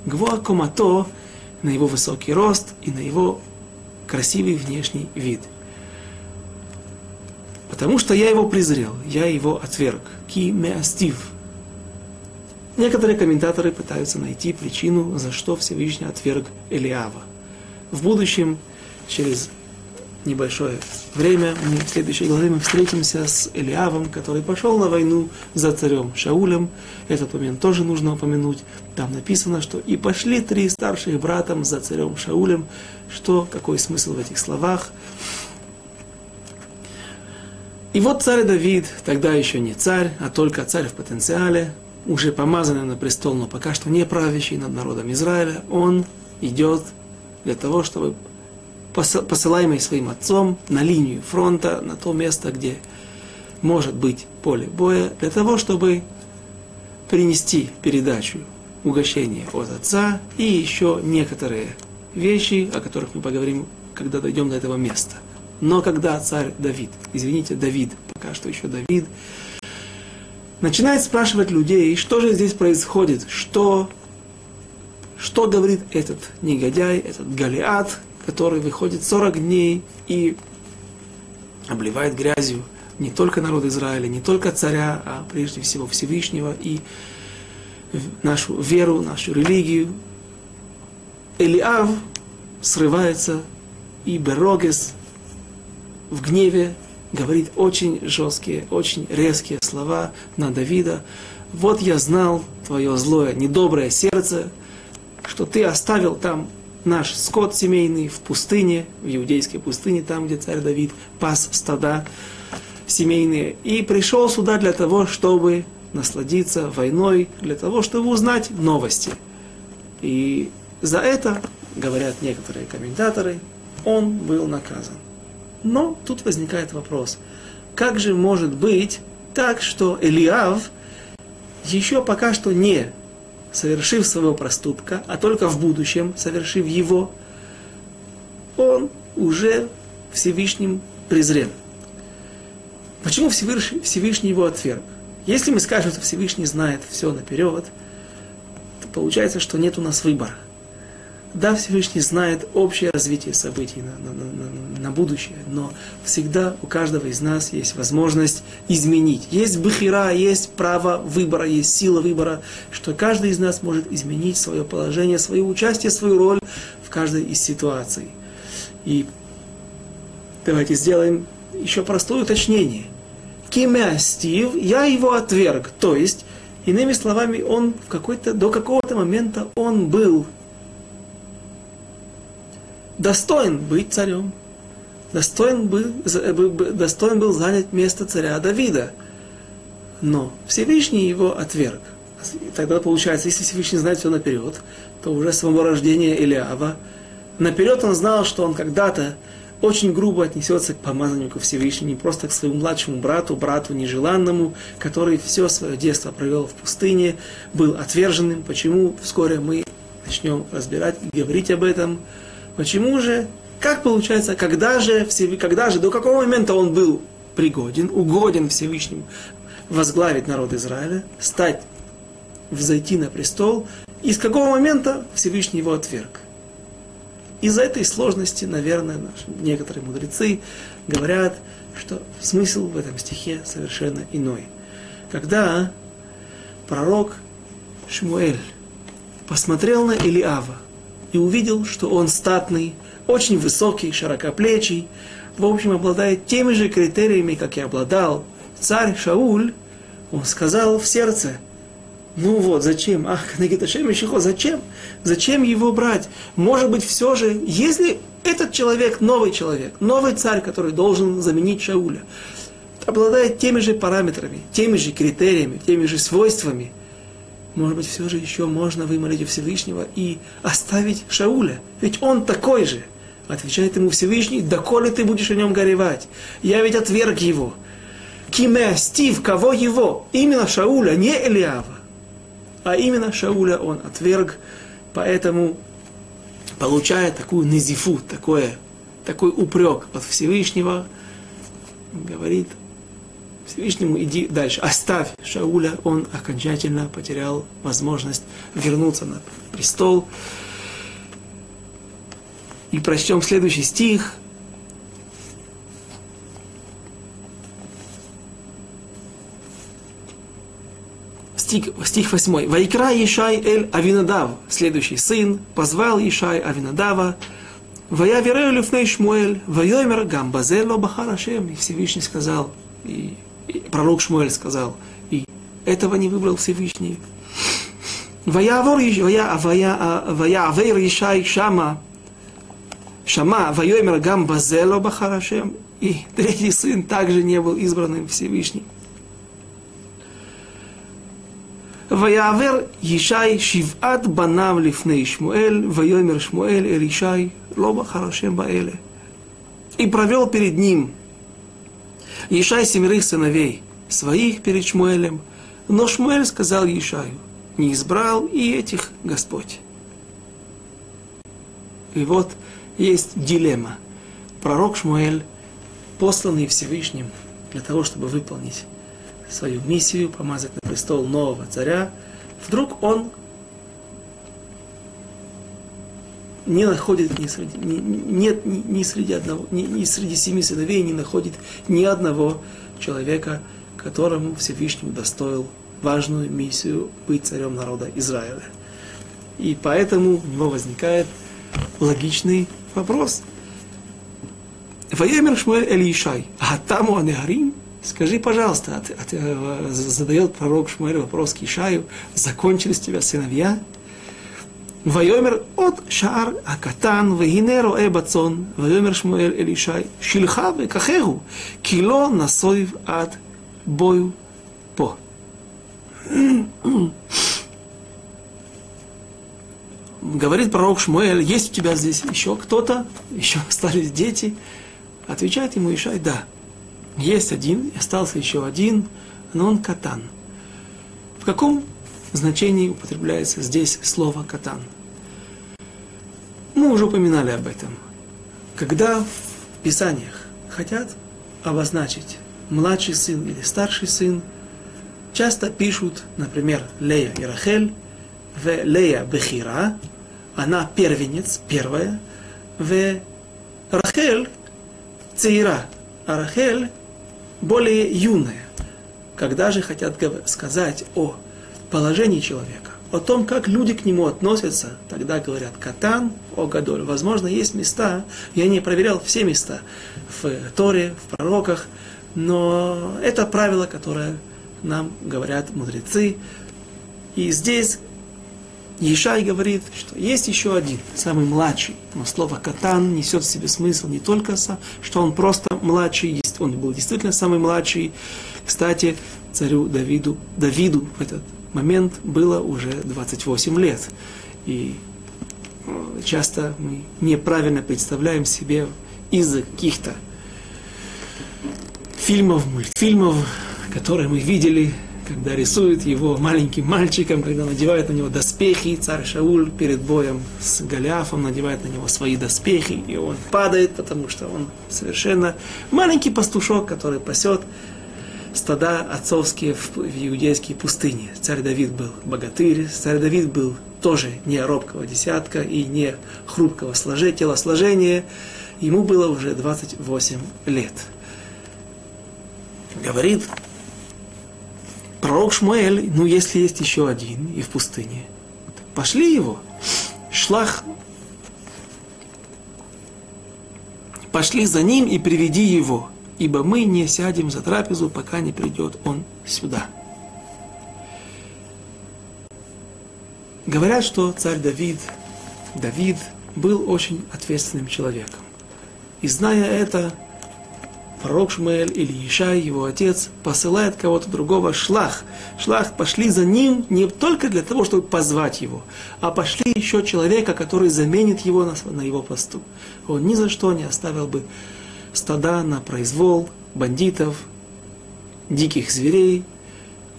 Гво камато на его высокий рост и на его красивый внешний вид. Потому что я его презрел, я его отверг. Ки меастив. Некоторые комментаторы пытаются найти причину, за что Всевышний отверг Элиава. В будущем, через небольшое время, мы в следующей главе мы встретимся с Элиавом, который пошел на войну за царем Шаулем. Этот момент тоже нужно упомянуть. Там написано, что и пошли три старших братом за царем Шаулем. Что, какой смысл в этих словах? И вот царь Давид, тогда еще не царь, а только царь в потенциале, уже помазанный на престол, но пока что не правящий над народом Израиля, он идет для того, чтобы посылаемый своим отцом на линию фронта, на то место, где может быть поле боя, для того, чтобы принести передачу угощения от отца и еще некоторые вещи, о которых мы поговорим, когда дойдем до этого места. Но когда царь Давид, извините, Давид, пока что еще Давид, начинает спрашивать людей, что же здесь происходит, что, что говорит этот негодяй, этот Галиат, который выходит 40 дней и обливает грязью не только народ Израиля, не только царя, а прежде всего Всевышнего и нашу веру, нашу религию. Элиав срывается, и Берогес в гневе говорит очень жесткие, очень резкие слова на Давида. Вот я знал твое злое, недоброе сердце, что ты оставил там наш скот семейный в пустыне, в иудейской пустыне, там, где царь Давид пас стада семейные, и пришел сюда для того, чтобы насладиться войной, для того, чтобы узнать новости. И за это, говорят некоторые комментаторы, он был наказан. Но тут возникает вопрос, как же может быть так, что Элиав еще пока что не совершив своего проступка, а только в будущем, совершив его, он уже Всевышним презрен. Почему Всевышний, Всевышний его отверг? Если мы скажем, что Всевышний знает все наперед, то получается, что нет у нас выбора. Да, Всевышний знает общее развитие событий на, на, на, на будущее, но всегда у каждого из нас есть возможность изменить. Есть бахира, есть право выбора, есть сила выбора, что каждый из нас может изменить свое положение, свое участие, свою роль в каждой из ситуаций. И давайте сделаем еще простое уточнение. Кимя Стив, я его отверг. То есть, иными словами, он в какой-то, до какого-то момента он был достоин быть царем, достоин был, достоин был занять место царя Давида. Но Всевышний его отверг. Тогда получается, если Всевышний знает все наперед, то уже с самого рождения Илиава, наперед он знал, что он когда-то очень грубо отнесется к помазаннику Всевышнему, не просто к своему младшему брату, брату нежеланному, который все свое детство провел в пустыне, был отверженным. Почему? Вскоре мы начнем разбирать и говорить об этом. Почему же, как получается, когда же, когда же, до какого момента он был пригоден, угоден Всевышнему возглавить народ Израиля, стать, взойти на престол, и с какого момента Всевышний его отверг. Из-за этой сложности, наверное, наши некоторые мудрецы говорят, что смысл в этом стихе совершенно иной. Когда пророк Шмуэль посмотрел на Илиава, и увидел, что он статный, очень высокий, широкоплечий, в общем, обладает теми же критериями, как и обладал царь Шауль, он сказал в сердце, Ну вот, зачем? Ах, Нагиташем Ишихо, зачем? Зачем его брать? Может быть, все же, если этот человек, новый человек, новый царь, который должен заменить Шауля, обладает теми же параметрами, теми же критериями, теми же свойствами, может быть, все же еще можно вымолить у Всевышнего и оставить Шауля. Ведь он такой же. Отвечает ему Всевышний, доколе ты будешь о нем горевать? Я ведь отверг его. Киме, Стив, кого его? Именно Шауля, не Элиава. А именно Шауля он отверг, поэтому получая такую низифу, такое, такой упрек от Всевышнего, говорит Всевышнему, иди дальше, оставь Шауля, он окончательно потерял возможность вернуться на престол. И прочтем следующий стих. Стих, стих 8. Вайкра Ишай Эль Авинадав, следующий сын, позвал Ишай Авинадава, Вая верею лифней Шмуэль, вайомер гамбазело бахарашем. И Всевышний сказал, и, и пророк Шмуэль сказал, и этого не выбрал Всевышний. Вая авер Ишай Шама, Шама, Вайомер Гам Базело Бахарашем. И третий сын также не был избранным Всевышним. ויעבר ישי שבעת בניו לפני שמואל, ויאמר שמואל אל ישי, לא בחר השם באלה. И провел перед ним Ишай семерых сыновей своих перед Шмуэлем, но Шмуэль сказал Ишаю, не избрал и этих Господь. И вот есть дилемма. Пророк Шмуэль, посланный Всевышним для того, чтобы выполнить свою миссию, помазать на престол нового царя, вдруг он не находит ни среди, ни, нет ни, ни среди одного, ни, ни среди семи сыновей не находит ни одного человека, которому Всевышний удостоил важную миссию быть царем народа Израиля. И поэтому у него возникает логичный вопрос. Ваемер Шмуэль Элишай, а там у Анегарим, скажи, пожалуйста, от, от, э, задает пророк Шмуэль вопрос к Ишаю, закончились у тебя сыновья? Вайомер от шар акатан вегинеро эбацон, вайомер Шмуэль Элишай, шилха векахеху, э кило насоев ад бою по. Говорит пророк Шмуэль, есть у тебя здесь еще кто-то, еще остались дети? Отвечает ему Ишай, да. Есть один, остался еще один, но он катан. В каком значении употребляется здесь слово катан? Мы уже упоминали об этом. Когда в Писаниях хотят обозначить младший сын или старший сын, часто пишут, например, Лея и Рахель, в Лея Бехира, она первенец, первая, в Рахель цейра, а Рахель более юная. Когда же хотят сказать о положении человека, о том, как люди к нему относятся, тогда говорят катан, о гадоль. Возможно, есть места, я не проверял все места в Торе, в пророках, но это правило, которое нам говорят мудрецы. И здесь Ешай говорит, что есть еще один, самый младший. Но слово «катан» несет в себе смысл не только, что он просто младший, он был действительно самый младший. Кстати, царю Давиду, Давиду в этот момент было уже 28 лет. И э, часто мы неправильно представляем себе из-за каких-то фильмов, мультфильмов, которые мы видели когда рисует его маленьким мальчиком, когда надевает на него доспехи, царь Шауль перед боем с Голиафом надевает на него свои доспехи, и он падает, потому что он совершенно маленький пастушок, который пасет стада отцовские в, в иудейские пустыни. Царь Давид был богатырь, царь Давид был тоже не робкого десятка и не хрупкого сложения, телосложения. Ему было уже 28 лет. Говорит пророк Шмуэль, ну если есть еще один и в пустыне, пошли его. Шлах, пошли за ним и приведи его, ибо мы не сядем за трапезу, пока не придет он сюда. Говорят, что царь Давид, Давид был очень ответственным человеком. И зная это, пророк Шмуэль или Ишай, его отец, посылает кого-то другого, шлах. Шлах пошли за ним не только для того, чтобы позвать его, а пошли еще человека, который заменит его на, на его посту. Он ни за что не оставил бы стада на произвол бандитов, диких зверей.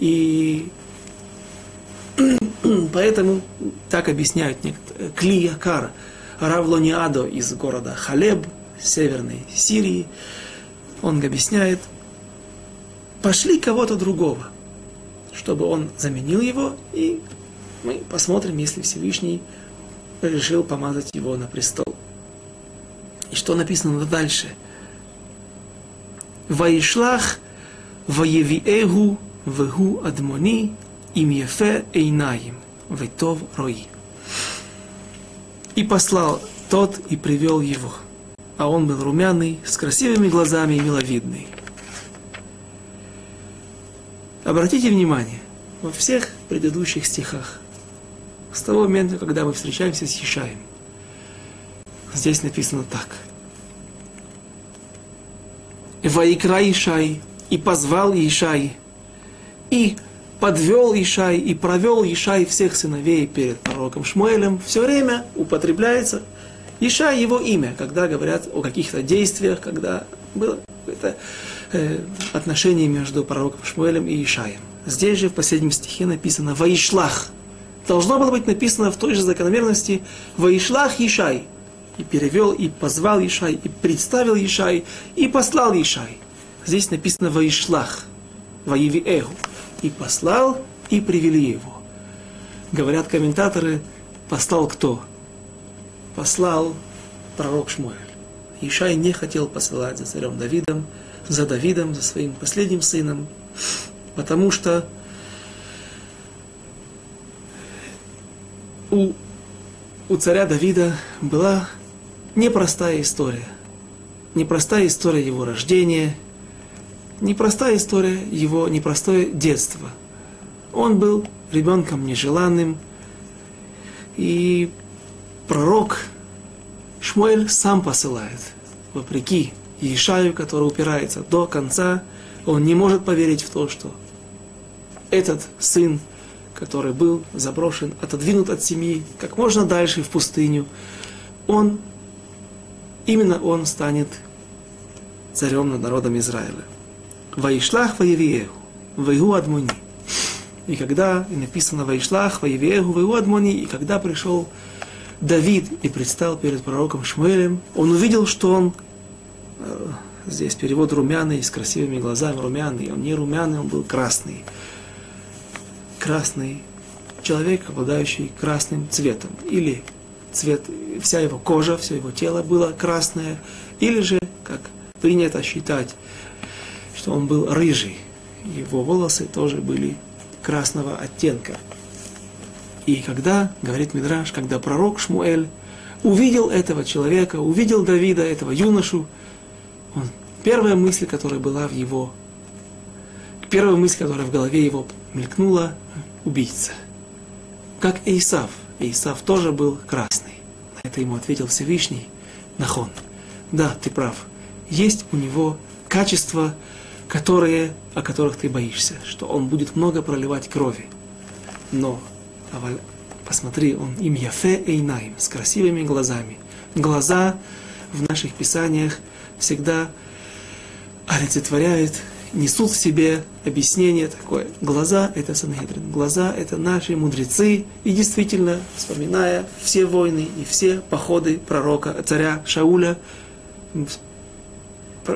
И поэтому так объясняют Кли Якар, Равлониадо из города Халеб, северной Сирии, он объясняет, пошли кого-то другого, чтобы он заменил его, и мы посмотрим, если Всевышний решил помазать его на престол. И что написано дальше? Ваишлах воевиэгу вегу адмони им ефе эйнаим ветов рои. И послал тот и привел его – а он был румяный, с красивыми глазами и миловидный. Обратите внимание, во всех предыдущих стихах, с того момента, когда мы встречаемся с Ешаем, здесь написано так. Ваикра Ишай, и позвал Ишай, и подвел Ишай, и провел Ишай всех сыновей перед пророком Шмуэлем, все время употребляется Иша его имя, когда говорят о каких-то действиях, когда было какое-то э, отношение между пророком Шмуэлем и Ишаем. Здесь же в последнем стихе написано «Ваишлах». Должно было быть написано в той же закономерности «Ваишлах Ишай». И перевел, и позвал Ишай, и представил Ишай, и послал Ишай. Здесь написано «Ваишлах», «Ваиви И послал, и привели его. Говорят комментаторы, послал кто? Послал пророк Шмуэль. Ишай не хотел посылать за царем Давидом, за Давидом, за своим последним сыном, потому что у, у царя Давида была непростая история. Непростая история его рождения, непростая история его непростое детство. Он был ребенком нежеланным, и пророк Шмуэль сам посылает, вопреки Ешаю, который упирается до конца, он не может поверить в то, что этот сын, который был заброшен, отодвинут от семьи как можно дальше в пустыню, он, именно он станет царем над народом Израиля. Ваишлах воевиеху, ваигу адмуни. И когда, и написано Ваишлах воевиеху, ваигу адмуни, и когда пришел Давид и предстал перед пророком Шмуэлем, он увидел, что он, э, здесь перевод румяный, с красивыми глазами румяный, он не румяный, он был красный. Красный человек, обладающий красным цветом. Или цвет, вся его кожа, все его тело было красное, или же, как принято считать, что он был рыжий. Его волосы тоже были красного оттенка. И когда, говорит Мидраш, когда пророк Шмуэль увидел этого человека, увидел Давида, этого юношу, он, первая мысль, которая была в его, первая мысль, которая в голове его мелькнула, убийца. Как Эйсав. Эйсав тоже был красный. На это ему ответил Всевышний Нахон. Да, ты прав. Есть у него качества, которые, о которых ты боишься, что он будет много проливать крови. Но посмотри, он им яфе эйнаим, с красивыми глазами. Глаза в наших писаниях всегда олицетворяют, несут в себе объяснение такое. Глаза – это Сангедрин, глаза – это наши мудрецы. И действительно, вспоминая все войны и все походы пророка, царя Шауля,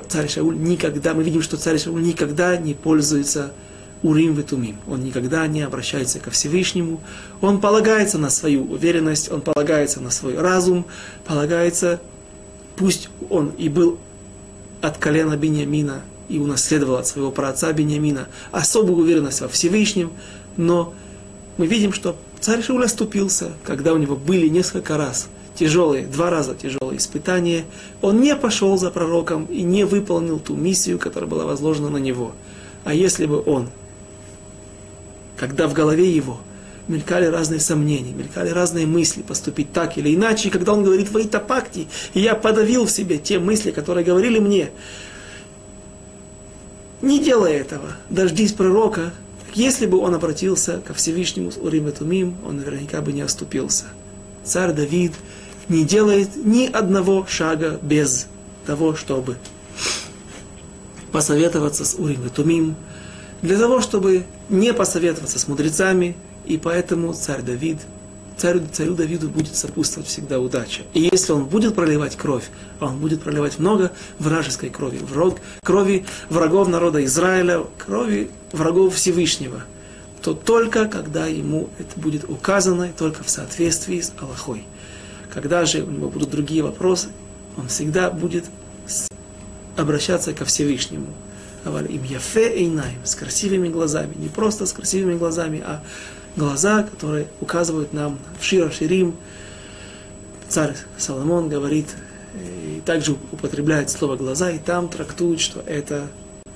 царь Шауль никогда, мы видим, что царь Шауль никогда не пользуется Урим Ветумим. Он никогда не обращается ко Всевышнему. Он полагается на свою уверенность, он полагается на свой разум, полагается, пусть он и был от колена Бениамина и унаследовал от своего праотца Бениамина особую уверенность во Всевышнем, но мы видим, что царь Шауль оступился, когда у него были несколько раз тяжелые, два раза тяжелые испытания, он не пошел за пророком и не выполнил ту миссию, которая была возложена на него. А если бы он когда в голове его мелькали разные сомнения, мелькали разные мысли, поступить так или иначе. И когда он говорит «Ваита пакти», и я подавил в себе те мысли, которые говорили мне, не делай этого, дождись пророка, если бы он обратился ко Всевышнему с Урим и Тумим, он наверняка бы не оступился. Царь Давид не делает ни одного шага без того, чтобы посоветоваться с Урим и Тумим, для того, чтобы не посоветоваться с мудрецами, и поэтому царь Давид, царю, царю Давиду будет сопутствовать всегда удача. И если он будет проливать кровь, а он будет проливать много вражеской крови, враг, крови врагов народа Израиля, крови врагов Всевышнего, то только когда ему это будет указано, только в соответствии с Аллахой. Когда же у него будут другие вопросы, он всегда будет обращаться ко Всевышнему. Им яфе эйнаем, с красивыми глазами. Не просто с красивыми глазами, а глаза, которые указывают нам в Шира Ширим. Царь Соломон говорит, и также употребляет слово глаза, и там трактует, что это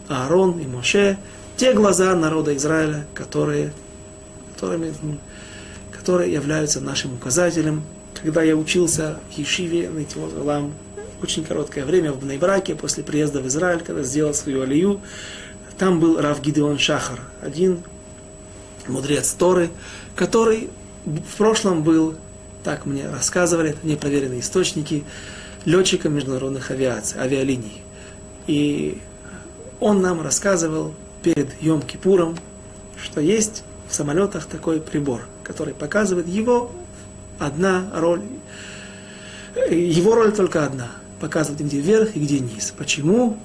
Аарон и Моше, те глаза народа Израиля, которые, которыми, которые являются нашим указателем. Когда я учился в Ешиве, на очень короткое время в Бнейбраке, после приезда в Израиль, когда сделал свою алию, там был Рав Гидеон Шахар, один мудрец Торы, который в прошлом был, так мне рассказывали, это непроверенные источники, летчиком международных авиаций, авиалиний. И он нам рассказывал перед Йом-Кипуром, что есть в самолетах такой прибор, который показывает его одна роль. Его роль только одна. Показывает, где вверх и где низ. Почему?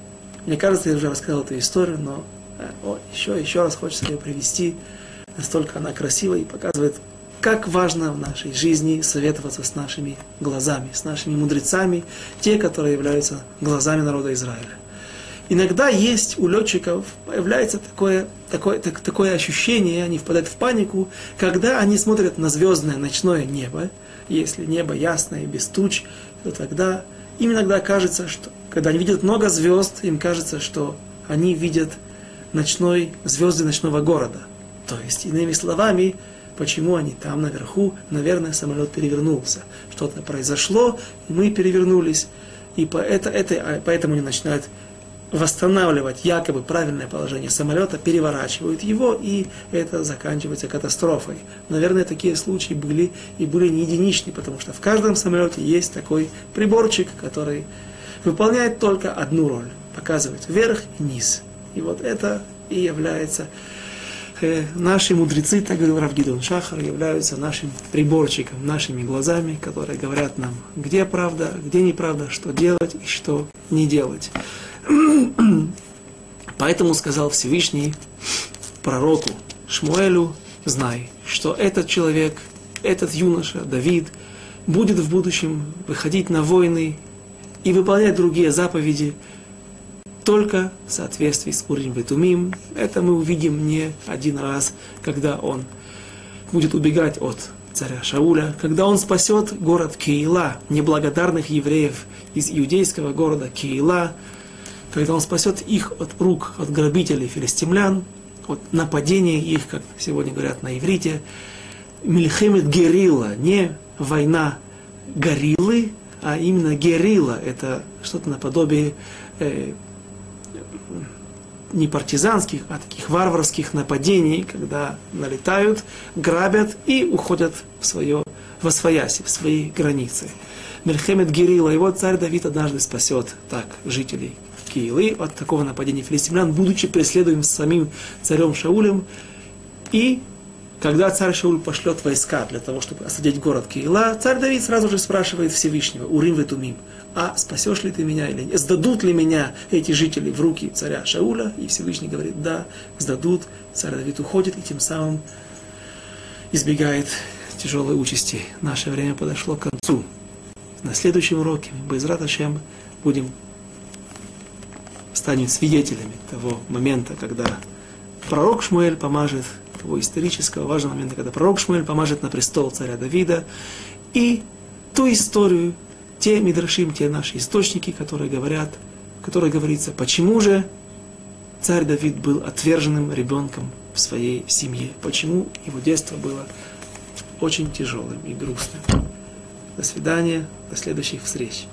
Мне кажется, я уже рассказал эту историю, но э, о, еще, еще раз хочется ее привести настолько она красивая и показывает, как важно в нашей жизни советоваться с нашими глазами, с нашими мудрецами, те, которые являются глазами народа Израиля. Иногда есть у летчиков, появляется такое, такое, так, такое ощущение, они впадают в панику, когда они смотрят на звездное ночное небо, если небо ясное, без туч, то тогда им иногда кажется, что когда они видят много звезд, им кажется, что они видят ночной, звезды ночного города – то есть, иными словами, почему они там наверху, наверное, самолет перевернулся. Что-то произошло, мы перевернулись, и по это, это, а, поэтому они начинают восстанавливать якобы правильное положение самолета, переворачивают его, и это заканчивается катастрофой. Наверное, такие случаи были и были не единичны, потому что в каждом самолете есть такой приборчик, который выполняет только одну роль, показывает вверх и низ. И вот это и является Э, наши мудрецы, так говорил Равгидон Шахар, являются нашим приборчиком, нашими глазами, которые говорят нам, где правда, где неправда, что делать и что не делать. Поэтому сказал Всевышний пророку Шмуэлю, знай, что этот человек, этот юноша, Давид, будет в будущем выходить на войны и выполнять другие заповеди, только в соответствии с Урим Ветумим. Это мы увидим не один раз, когда он будет убегать от царя Шауля, когда он спасет город Киила, неблагодарных евреев из иудейского города Киила, когда он спасет их от рук, от грабителей филистимлян, от нападения их, как сегодня говорят на иврите, Мильхемет Герила, не война гориллы, а именно герила, это что-то наподобие э, не партизанских, а таких варварских нападений, когда налетают, грабят и уходят в свое, во свояси, в свои границы. Мельхемед Гирила, его царь Давид однажды спасет так жителей Киилы от такого нападения филистимлян, будучи преследуем самим царем Шаулем. И когда царь Шауль пошлет войска для того, чтобы осадить город Киила, царь Давид сразу же спрашивает Всевышнего, Урим Ветумим, а спасешь ли ты меня или нет? Сдадут ли меня эти жители в руки царя Шауля? И Всевышний говорит, да, сдадут. Царь Давид уходит и тем самым избегает тяжелой участи. Наше время подошло к концу. На следующем уроке мы, без Раташем, будем станем свидетелями того момента, когда пророк Шмуэль помажет, того исторического важного момента, когда пророк Шмуэль помажет на престол царя Давида, и ту историю, те мидрашим, те наши источники, которые говорят, которые говорится, почему же царь Давид был отверженным ребенком в своей семье, почему его детство было очень тяжелым и грустным. До свидания, до следующих встреч.